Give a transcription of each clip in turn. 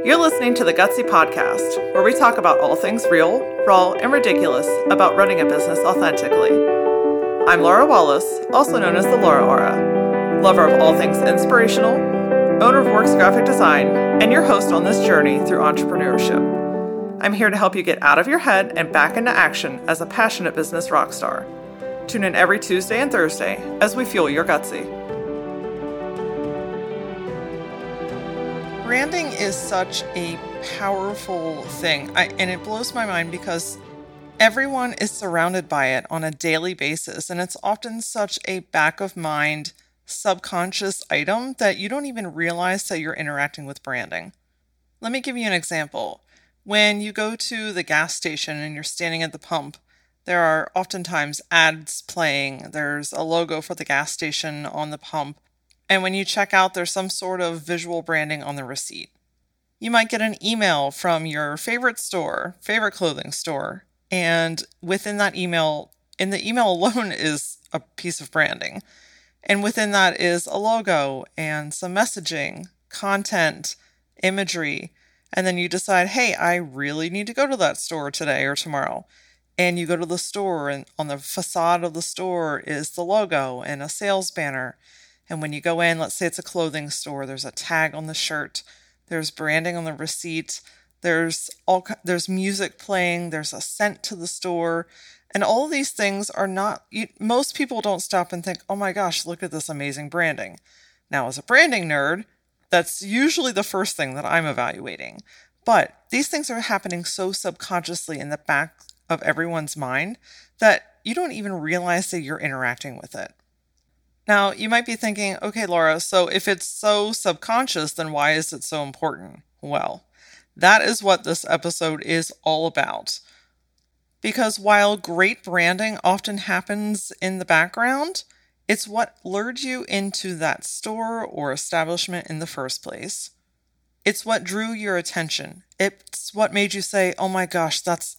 You're listening to the Gutsy Podcast, where we talk about all things real, raw, and ridiculous about running a business authentically. I'm Laura Wallace, also known as the Laura Aura, lover of all things inspirational, owner of worx Graphic Design, and your host on this journey through entrepreneurship. I'm here to help you get out of your head and back into action as a passionate business rock star. Tune in every Tuesday and Thursday as we fuel your gutsy. Branding is such a powerful thing, I, and it blows my mind because everyone is surrounded by it on a daily basis, and it's often such a back of mind, subconscious item that you don't even realize that you're interacting with branding. Let me give you an example. When you go to the gas station and you're standing at the pump, there are oftentimes ads playing. There's a logo for the gas station on the pump. And when you check out, there's some sort of visual branding on the receipt. You might get an email from your favorite store, favorite clothing store, and within that email, in the email alone is a piece of branding. And within that is a logo and some messaging, content, imagery. And then you decide, hey, I really need to go to that store today or tomorrow. And you go to the store, and on the facade of the store is the logo and a sales banner. And when you go in, let's say it's a clothing store, there's a tag on the shirt, there's branding on the receipt, there's all there's music playing, there's a scent to the store, and all these things are not you, most people don't stop and think, "Oh my gosh, look at this amazing branding." Now, as a branding nerd, that's usually the first thing that I'm evaluating. But these things are happening so subconsciously in the back of everyone's mind that you don't even realize that you're interacting with it. Now, you might be thinking, okay, Laura, so if it's so subconscious, then why is it so important? Well, that is what this episode is all about. Because while great branding often happens in the background, it's what lured you into that store or establishment in the first place. It's what drew your attention. It's what made you say, oh my gosh, that's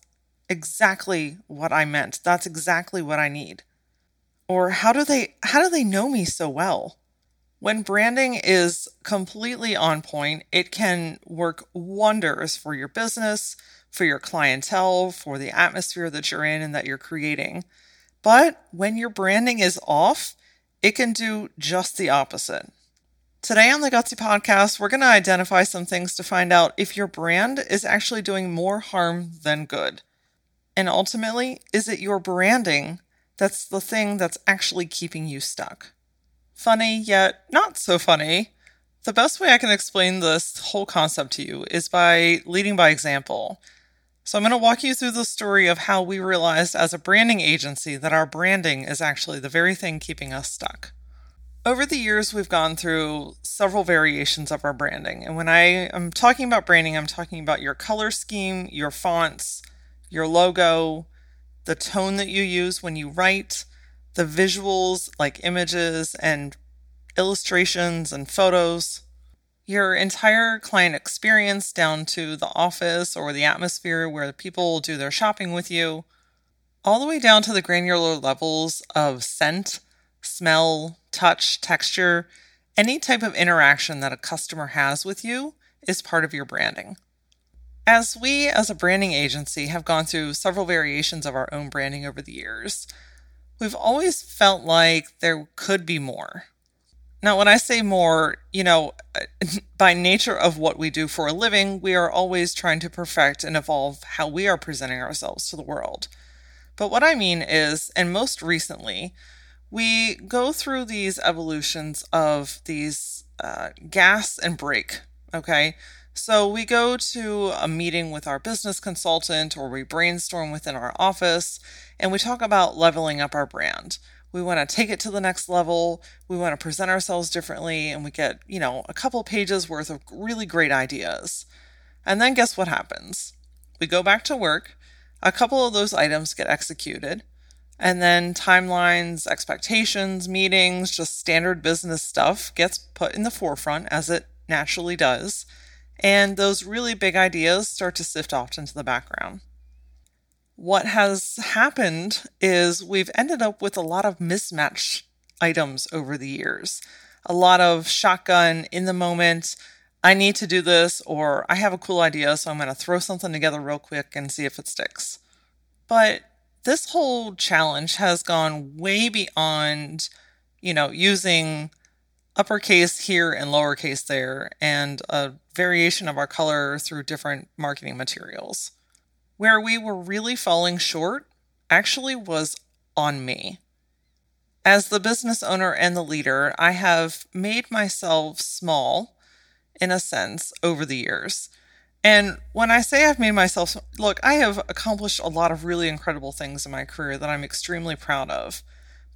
exactly what I meant. That's exactly what I need. Or how do they how do they know me so well? When branding is completely on point, it can work wonders for your business, for your clientele, for the atmosphere that you're in and that you're creating. But when your branding is off, it can do just the opposite. Today on the Gutsy Podcast, we're going to identify some things to find out if your brand is actually doing more harm than good. And ultimately, is it your branding that's the thing that's actually keeping you stuck. Funny, yet not so funny. The best way I can explain this whole concept to you is by leading by example. So, I'm going to walk you through the story of how we realized as a branding agency that our branding is actually the very thing keeping us stuck. Over the years, we've gone through several variations of our branding. And when I am talking about branding, I'm talking about your color scheme, your fonts, your logo, the tone that you use when you write, the visuals like images and illustrations and photos, your entire client experience down to the office or the atmosphere where people do their shopping with you, all the way down to the granular levels of scent, smell, touch, texture, any type of interaction that a customer has with you is part of your branding. As we, as a branding agency, have gone through several variations of our own branding over the years, we've always felt like there could be more. Now, when I say more, you know, by nature of what we do for a living, we are always trying to perfect and evolve how we are presenting ourselves to the world. But what I mean is, and most recently, we go through these evolutions of these uh, gas and brake, okay? So we go to a meeting with our business consultant or we brainstorm within our office and we talk about leveling up our brand. We want to take it to the next level. We want to present ourselves differently and we get, you know, a couple pages worth of really great ideas. And then guess what happens? We go back to work. A couple of those items get executed. And then timelines, expectations, meetings, just standard business stuff gets put in the forefront as it naturally does and those really big ideas start to sift off into the background. What has happened is we've ended up with a lot of mismatched items over the years, a lot of shotgun in the moment, I need to do this, or I have a cool idea, so I'm going to throw something together real quick and see if it sticks. But this whole challenge has gone way beyond, you know, using uppercase here and lowercase there and a variation of our color through different marketing materials. Where we were really falling short actually was on me. As the business owner and the leader, I have made myself small in a sense over the years. And when I say I've made myself look, I have accomplished a lot of really incredible things in my career that I'm extremely proud of.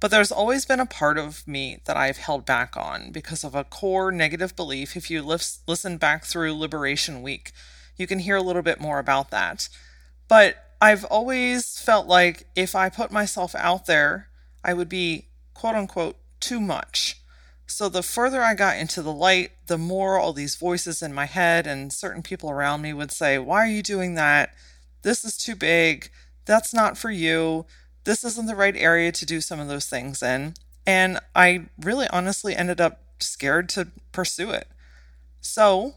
But there's always been a part of me that I've held back on because of a core negative belief. If you listen back through Liberation Week, you can hear a little bit more about that. But I've always felt like if I put myself out there, I would be quote unquote too much. So the further I got into the light, the more all these voices in my head and certain people around me would say, Why are you doing that? This is too big. That's not for you. This isn't the right area to do some of those things in. And I really honestly ended up scared to pursue it. So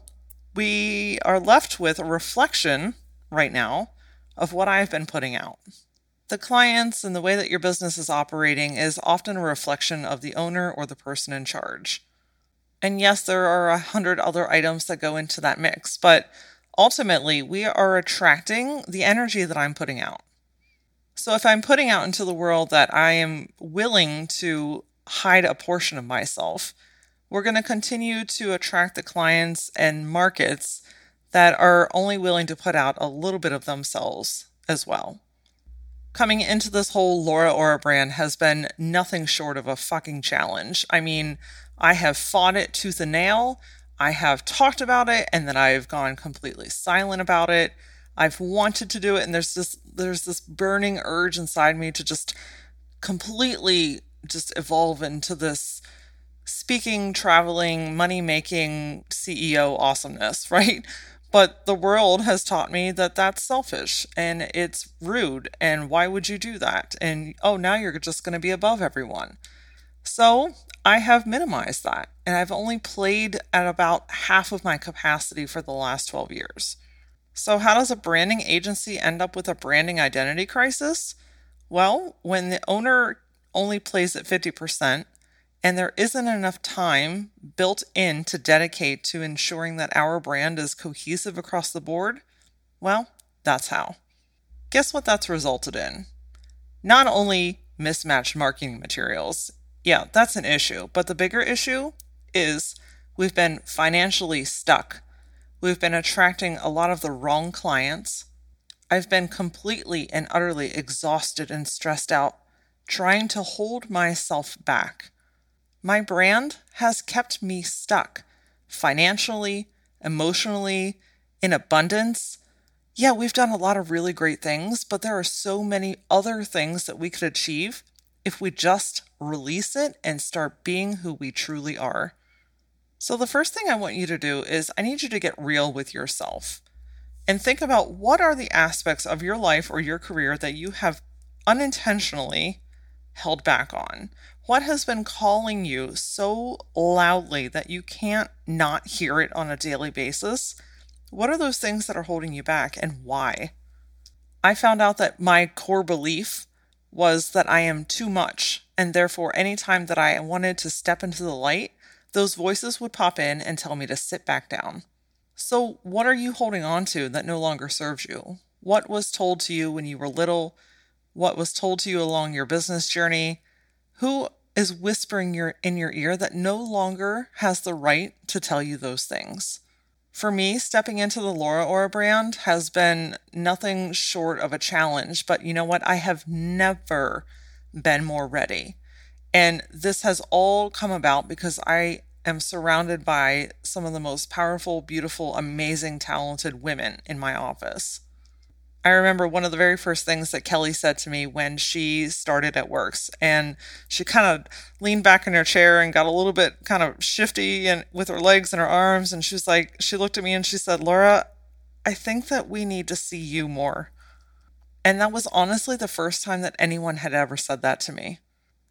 we are left with a reflection right now of what I've been putting out. The clients and the way that your business is operating is often a reflection of the owner or the person in charge. And yes, there are a hundred other items that go into that mix, but ultimately we are attracting the energy that I'm putting out. So if I'm putting out into the world that I am willing to hide a portion of myself, we're going to continue to attract the clients and markets that are only willing to put out a little bit of themselves as well. Coming into this whole Laura Aura brand has been nothing short of a fucking challenge. I mean, I have fought it tooth and nail. I have talked about it and then I've gone completely silent about it. I've wanted to do it and there's this there's this burning urge inside me to just completely just evolve into this speaking, traveling, money making CEO awesomeness, right? But the world has taught me that that's selfish and it's rude. And why would you do that? And oh, now you're just going to be above everyone. So I have minimized that and I've only played at about half of my capacity for the last 12 years. So, how does a branding agency end up with a branding identity crisis? Well, when the owner only plays at 50%, and there isn't enough time built in to dedicate to ensuring that our brand is cohesive across the board, well, that's how. Guess what that's resulted in? Not only mismatched marketing materials, yeah, that's an issue, but the bigger issue is we've been financially stuck. We've been attracting a lot of the wrong clients. I've been completely and utterly exhausted and stressed out trying to hold myself back my brand has kept me stuck financially, emotionally, in abundance. Yeah, we've done a lot of really great things, but there are so many other things that we could achieve if we just release it and start being who we truly are. So, the first thing I want you to do is I need you to get real with yourself and think about what are the aspects of your life or your career that you have unintentionally held back on? What has been calling you so loudly that you can't not hear it on a daily basis? What are those things that are holding you back and why? I found out that my core belief was that I am too much, and therefore, anytime that I wanted to step into the light, those voices would pop in and tell me to sit back down. So, what are you holding on to that no longer serves you? What was told to you when you were little? What was told to you along your business journey? Who is whispering your, in your ear that no longer has the right to tell you those things? For me, stepping into the Laura Aura brand has been nothing short of a challenge, but you know what? I have never been more ready. And this has all come about because I am surrounded by some of the most powerful, beautiful, amazing, talented women in my office. I remember one of the very first things that Kelly said to me when she started at worx, and she kind of leaned back in her chair and got a little bit kind of shifty and with her legs and her arms, and she was like, she looked at me and she said, "Laura, I think that we need to see you more." And that was honestly the first time that anyone had ever said that to me.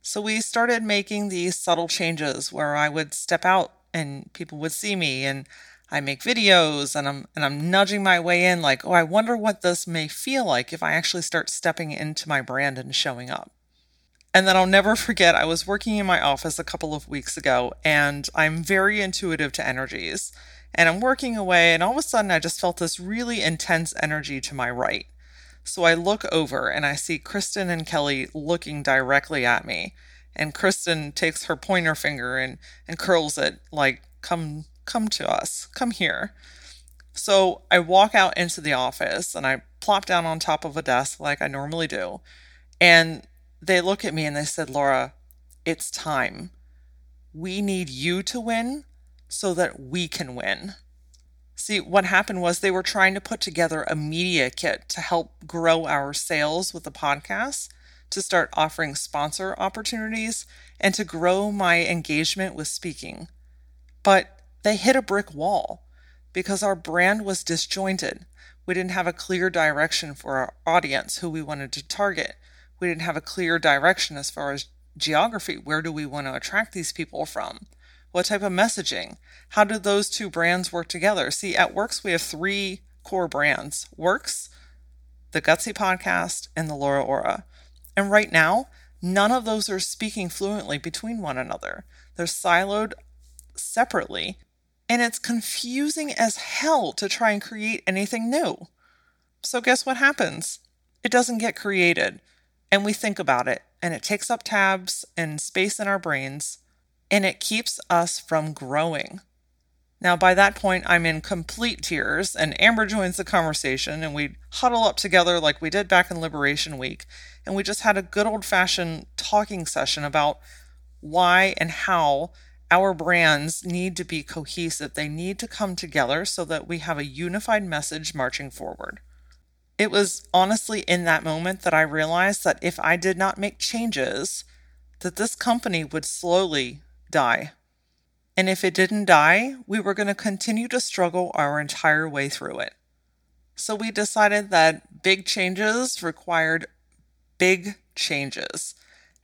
So we started making these subtle changes where I would step out and people would see me and I make videos and I'm and I'm nudging my way in like, "Oh, I wonder what this may feel like if I actually start stepping into my brand and showing up." And then I'll never forget I was working in my office a couple of weeks ago and I'm very intuitive to energies. And I'm working away and all of a sudden I just felt this really intense energy to my right. So I look over and I see Kristen and Kelly looking directly at me. And Kristen takes her pointer finger and, and curls it like, come, come to us, come here. So I walk out into the office and I plop down on top of a desk like I normally do. And they look at me and they said, Laura, it's time. We need you to win so that we can win. See, what happened was they were trying to put together a media kit to help grow our sales with the podcast, to start offering sponsor opportunities, and to grow my engagement with speaking. But they hit a brick wall because our brand was disjointed. We didn't have a clear direction for our audience, who we wanted to target. We didn't have a clear direction as far as geography. Where do we want to attract these people from? What type of messaging? How do those two brands work together? See, at worx, we have three core brands worx, the Gutsy Podcast, and the Laura Aura. And right now, none of those are speaking fluently between one another. They're siloed separately, and it's confusing as hell to try and create anything new. So, guess what happens? It doesn't get created, and we think about it, and it takes up tabs and space in our brains, and it keeps us from growing. Now, by that point, I'm in complete tears, and Amber joins the conversation, and we huddle up together like we did back in Liberation Week, and we just had a good old fashioned talking session about why and how our brands need to be cohesive. They need to come together so that we have a unified message marching forward. It was honestly in that moment that I realized that if I did not make changes, that this company would slowly die. And if it didn't die, we were going to continue to struggle our entire way through it. So we decided that big changes required big changes,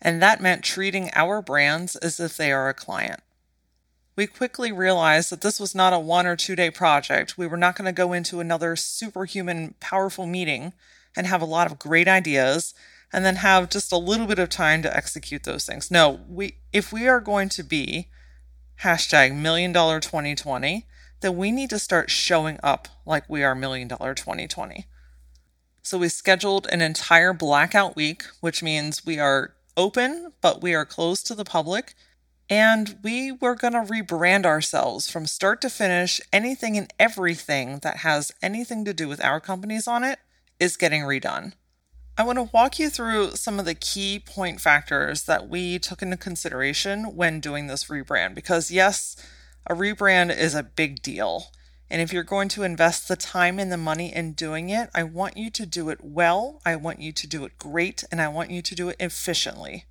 and that meant treating our brands as if they are a client. We quickly realized that this was not a one or two day project. We were not going to go into another superhuman powerful meeting and have a lot of great ideas and then have just a little bit of time to execute those things. No, we if we are going to be hashtag million dollar 2020, then we need to start showing up like we are million dollar 2020. So we scheduled an entire blackout week, which means we are open, but we are closed to the public. And we were going to rebrand ourselves from start to finish. Anything and everything that has anything to do with our companies on it is getting redone. I want to walk you through some of the key point factors that we took into consideration when doing this rebrand because, yes, a rebrand is a big deal. And if you're going to invest the time and the money in doing it, I want you to do it well, I want you to do it great, and I want you to do it efficiently.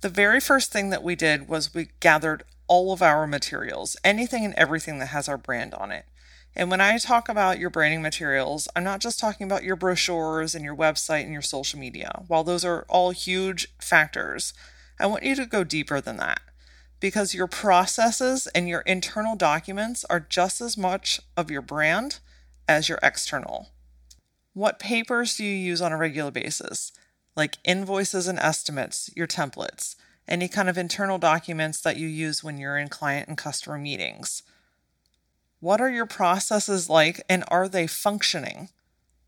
The very first thing that we did was we gathered all of our materials, anything and everything that has our brand on it. And when I talk about your branding materials, I'm not just talking about your brochures and your website and your social media. While those are all huge factors, I want you to go deeper than that because your processes and your internal documents are just as much of your brand as your external. What papers do you use on a regular basis? Like invoices and estimates, your templates, any kind of internal documents that you use when you're in client and customer meetings what are your processes like and are they functioning?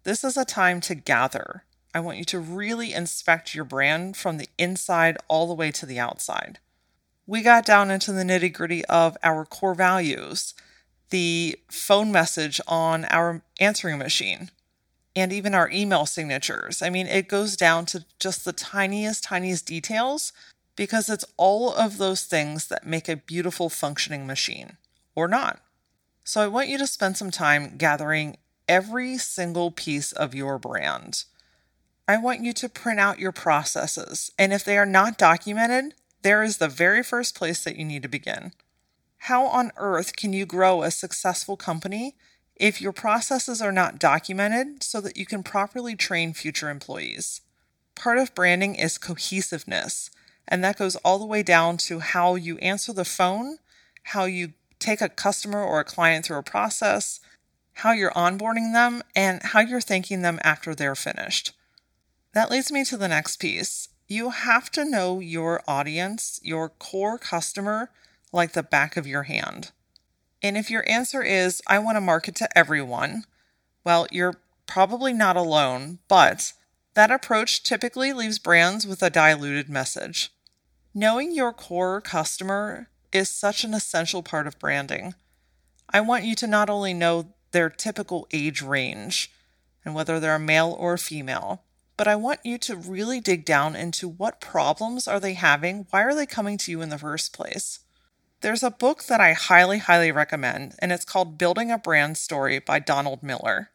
This is a time to gather. I want you to really inspect your brand from the inside all the way to the outside. We got down into the nitty gritty of our core values, the phone message on our answering machine, and even our email signatures. I mean, it goes down to just the tiniest, tiniest details because it's all of those things that make a beautiful functioning machine or not. So I want you to spend some time gathering every single piece of your brand. I want you to print out your processes, and if they are not documented, there is the very first place that you need to begin. How on earth can you grow a successful company if your processes are not documented so that you can properly train future employees? Part of branding is cohesiveness, and that goes all the way down to how you answer the phone, how you take a customer or a client through a process, how you're onboarding them, and how you're thanking them after they're finished. That leads me to the next piece. You have to know your audience, your core customer, like the back of your hand. And if your answer is, I want to market to everyone, well, you're probably not alone, but that approach typically leaves brands with a diluted message. Knowing your core customer is such an essential part of branding. I want you to not only know their typical age range and whether they're a male or a female, but I want you to really dig down into what problems are they having? Why are they coming to you in the first place? There's a book that I highly, highly recommend, and it's called Building a Brand Story by Donald Miller.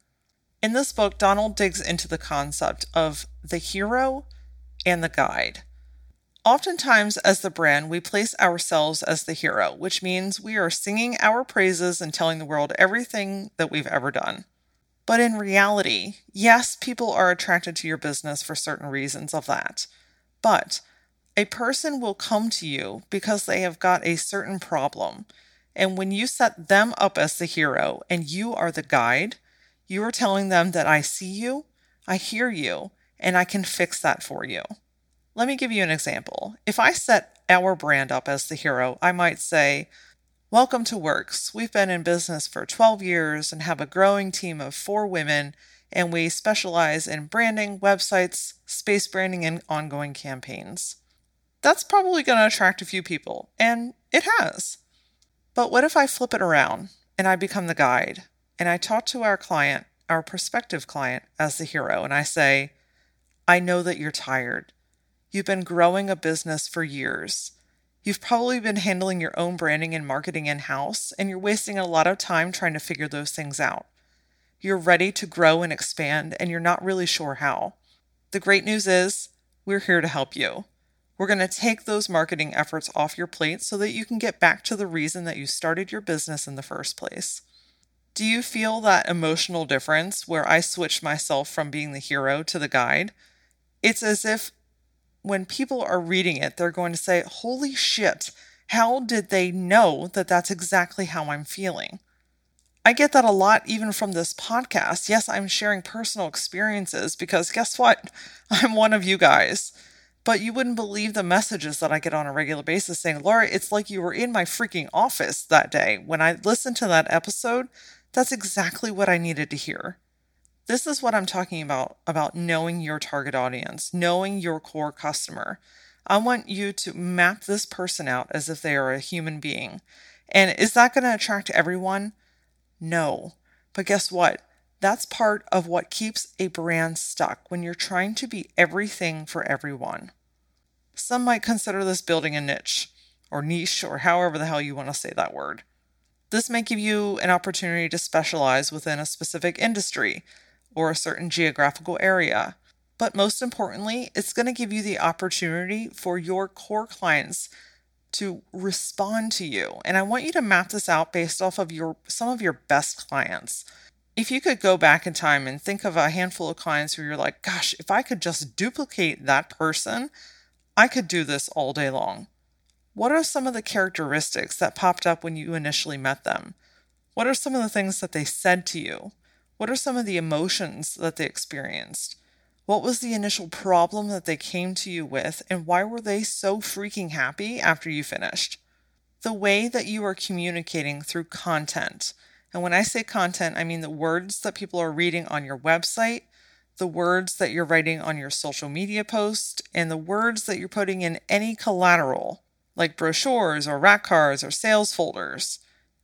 In this book, Donald digs into the concept of the hero and the guide. Oftentimes, as the brand, we place ourselves as the hero, which means we are singing our praises and telling the world everything that we've ever done. But in reality, yes, people are attracted to your business for certain reasons of that. But a person will come to you because they have got a certain problem. And when you set them up as the hero and you are the guide, you are telling them that I see you, I hear you, and I can fix that for you. Let me give you an example. If I set our brand up as the hero, I might say, Welcome to worx. We've been in business for 12 years and have a growing team of four women, and we specialize in branding, websites, space branding, and ongoing campaigns. That's probably going to attract a few people, and it has. But what if I flip it around and I become the guide? and I talk to our client, our prospective client, as the hero, and I say, I know that you're tired. You've been growing a business for years. You've probably been handling your own branding and marketing in house, and you're wasting a lot of time trying to figure those things out. You're ready to grow and expand, and you're not really sure how. The great news is, we're here to help you. We're going to take those marketing efforts off your plate so that you can get back to the reason that you started your business in the first place. Do you feel that emotional difference where I switch myself from being the hero to the guide? It's as if when people are reading it, they're going to say, Holy shit, how did they know that that's exactly how I'm feeling? I get that a lot even from this podcast. Yes, I'm sharing personal experiences because guess what? I'm one of you guys. But you wouldn't believe the messages that I get on a regular basis saying, Laura, it's like you were in my freaking office that day. When I listened to that episode, that's exactly what I needed to hear. This is what I'm talking about about knowing your target audience, knowing your core customer. I want you to map this person out as if they are a human being. And is that going to attract everyone? No. But guess what? That's part of what keeps a brand stuck when you're trying to be everything for everyone. Some might consider this building a niche or niche or however the hell you want to say that word. This may give you an opportunity to specialize within a specific industry or a certain geographical area. But most importantly, it's going to give you the opportunity for your core clients to respond to you. And I want you to map this out based off of your some of your best clients. If you could go back in time and think of a handful of clients where you're like, gosh, if I could just duplicate that person, I could do this all day long. What are some of the characteristics that popped up when you initially met them? What are some of the things that they said to you? What are some of the emotions that they experienced? What was the initial problem that they came to you with, and why were they so freaking happy after you finished? The way that you are communicating through content. And when I say content, I mean the words that people are reading on your website, the words that you're writing on your social media post, and the words that you're putting in any collateral like brochures or rack cards or sales folders,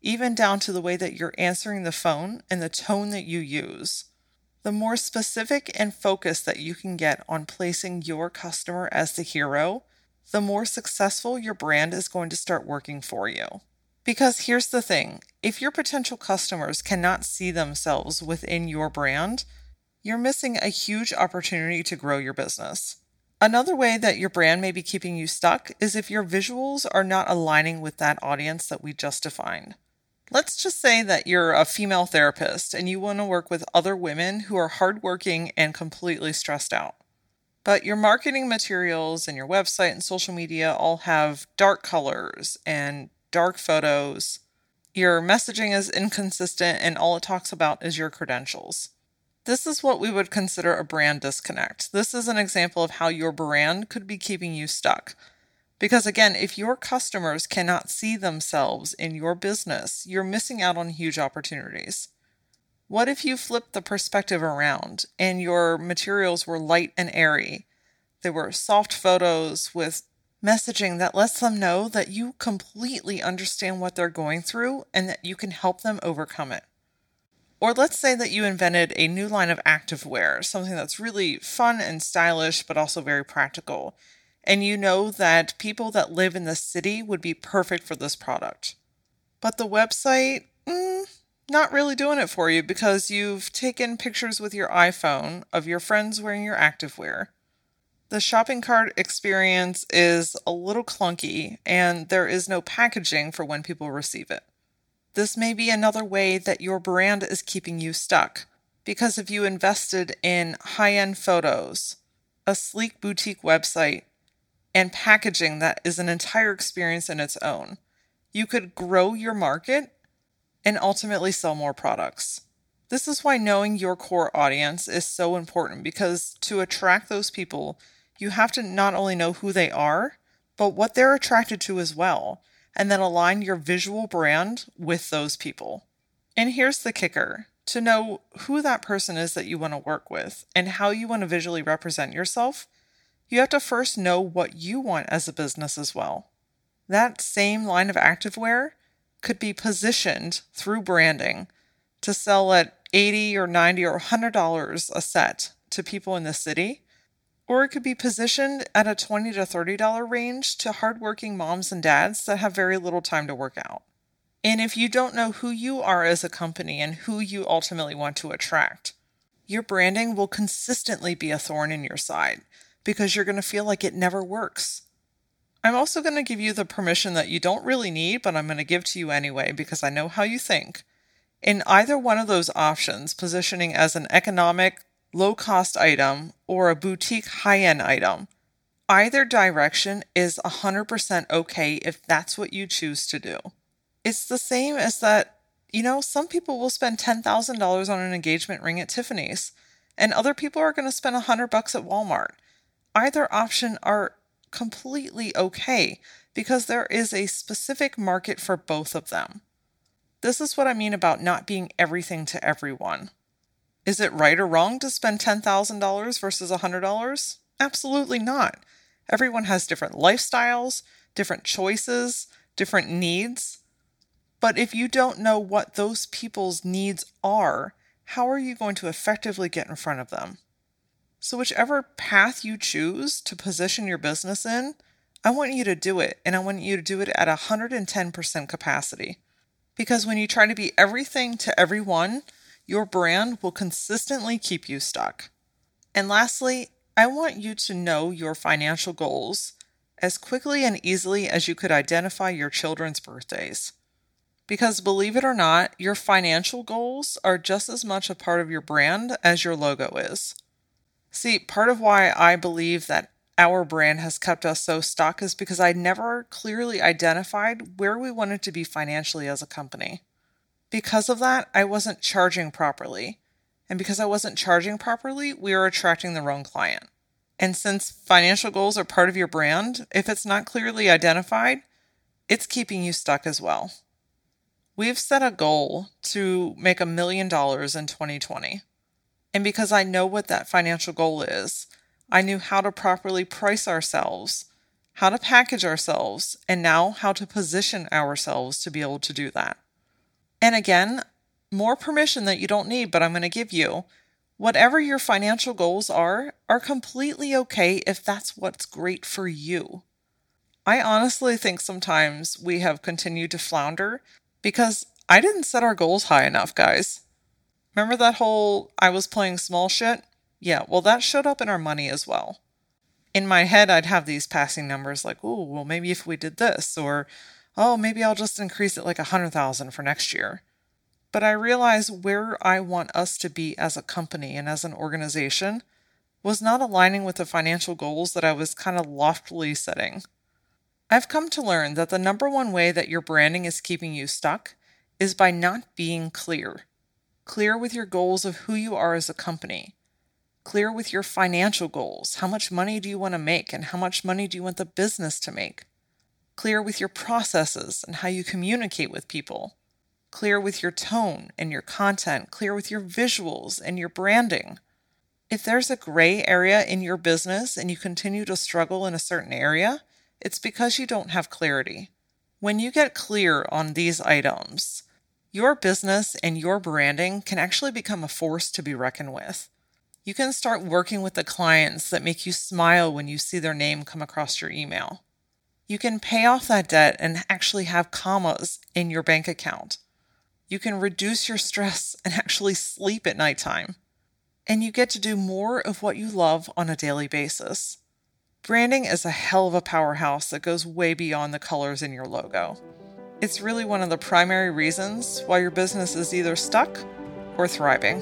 even down to the way that you're answering the phone and the tone that you use. The more specific and focused that you can get on placing your customer as the hero, the more successful your brand is going to start working for you. Because here's the thing if your potential customers cannot see themselves within your brand, you're missing a huge opportunity to grow your business. Another way that your brand may be keeping you stuck is if your visuals are not aligning with that audience that we just defined. Let's just say that you're a female therapist and you want to work with other women who are hardworking and completely stressed out. But your marketing materials and your website and social media all have dark colors and dark photos. Your messaging is inconsistent, and all it talks about is your credentials. This is what we would consider a brand disconnect. This is an example of how your brand could be keeping you stuck. Because again, if your customers cannot see themselves in your business, you're missing out on huge opportunities. What if you flipped the perspective around and your materials were light and airy? They were soft photos with messaging that lets them know that you completely understand what they're going through and that you can help them overcome it. Or let's say that you invented a new line of activewear, something that's really fun and stylish, but also very practical. And you know that people that live in the city would be perfect for this product. But the website, mm, not really doing it for you because you've taken pictures with your iPhone of your friends wearing your activewear. The shopping cart experience is a little clunky and there is no packaging for when people receive it. This may be another way that your brand is keeping you stuck because if you invested in high end photos, a sleek boutique website, and packaging that is an entire experience in its own, you could grow your market and ultimately sell more products. This is why knowing your core audience is so important because to attract those people, you have to not only know who they are, but what they're attracted to as well, and then align your visual brand with those people. And here's the kicker to know who that person is that you want to work with and how you want to visually represent yourself, you have to first know what you want as a business as well. That same line of activewear could be positioned through branding to sell at 80 or 90 or $100 a set to people in the city or it could be positioned at a 20 to $30 range to hardworking moms and dads that have very little time to work out. And if you don't know who you are as a company and who you ultimately want to attract, your branding will consistently be a thorn in your side because you're going to feel like it never works. I'm also going to give you the permission that you don't really need, but I'm going to give to you anyway because I know how you think. In either one of those options, positioning as an economic, low cost item, or a boutique high end item. Either direction is 100% okay if that's what you choose to do. It's the same as that, you know, some people will spend $10,000 on an engagement ring at Tiffany's, and other people are going to spend 100 bucks at Walmart. Either option are completely okay because there is a specific market for both of them. This is what I mean about not being everything to everyone. Is it right or wrong to spend $10,000 versus $100? Absolutely not. Everyone has different lifestyles, different choices, different needs. But if you don't know what those people's needs are, how are you going to effectively get in front of them? So, whichever path you choose to position your business in, I want you to do it, and I want you to do it at 110% capacity. Because when you try to be everything to everyone, your brand will consistently keep you stuck. And lastly, I want you to know your financial goals as quickly and easily as you could identify your children's birthdays. Because believe it or not, your financial goals are just as much a part of your brand as your logo is. See, part of why I believe that our brand has kept us so stuck is because I never clearly identified where we wanted to be financially as a company. Because of that, I wasn't charging properly. And because I wasn't charging properly, we were attracting the wrong client. And since financial goals are part of your brand, if it's not clearly identified, it's keeping you stuck as well. We've set a goal to make a million dollars in 2020. And because I know what that financial goal is, I knew how to properly price ourselves, how to package ourselves, and now how to position ourselves to be able to do that. And again, more permission that you don't need, but I'm going to give you. Whatever your financial goals are, are completely okay if that's what's great for you. I honestly think sometimes we have continued to flounder because I didn't set our goals high enough, guys. Remember that whole I was playing small shit? Yeah, well, that showed up in our money as well. In my head, I'd have these passing numbers like, oh, well, maybe if we did this, or oh, maybe I'll just increase it like a hundred thousand for next year. But I realize where I want us to be as a company and as an organization was not aligning with the financial goals that I was kind of loftily setting. I've come to learn that the number one way that your branding is keeping you stuck is by not being clear. Clear with your goals of who you are as a company. Clear with your financial goals. How much money do you want to make and how much money do you want the business to make? Clear with your processes and how you communicate with people. Clear with your tone and your content. Clear with your visuals and your branding. If there's a gray area in your business and you continue to struggle in a certain area, it's because you don't have clarity. When you get clear on these items, your business and your branding can actually become a force to be reckoned with. You can start working with the clients that make you smile when you see their name come across your email. You can pay off that debt and actually have commas in your bank account. You can reduce your stress and actually sleep at nighttime. And you get to do more of what you love on a daily basis. Branding is a hell of a powerhouse that goes way beyond the colors in your logo. It's really one of the primary reasons why your business is either stuck or thriving.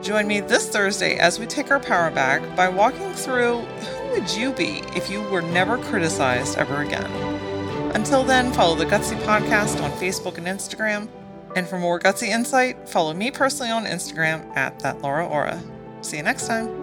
Join me this Thursday as we take our power back by walking through who would you be if you were never criticized ever again. Until then, follow the Gutsy Podcast on Facebook and Instagram. And for more Gutsy insight, follow me personally on Instagram at that Laura Aura. See you next time.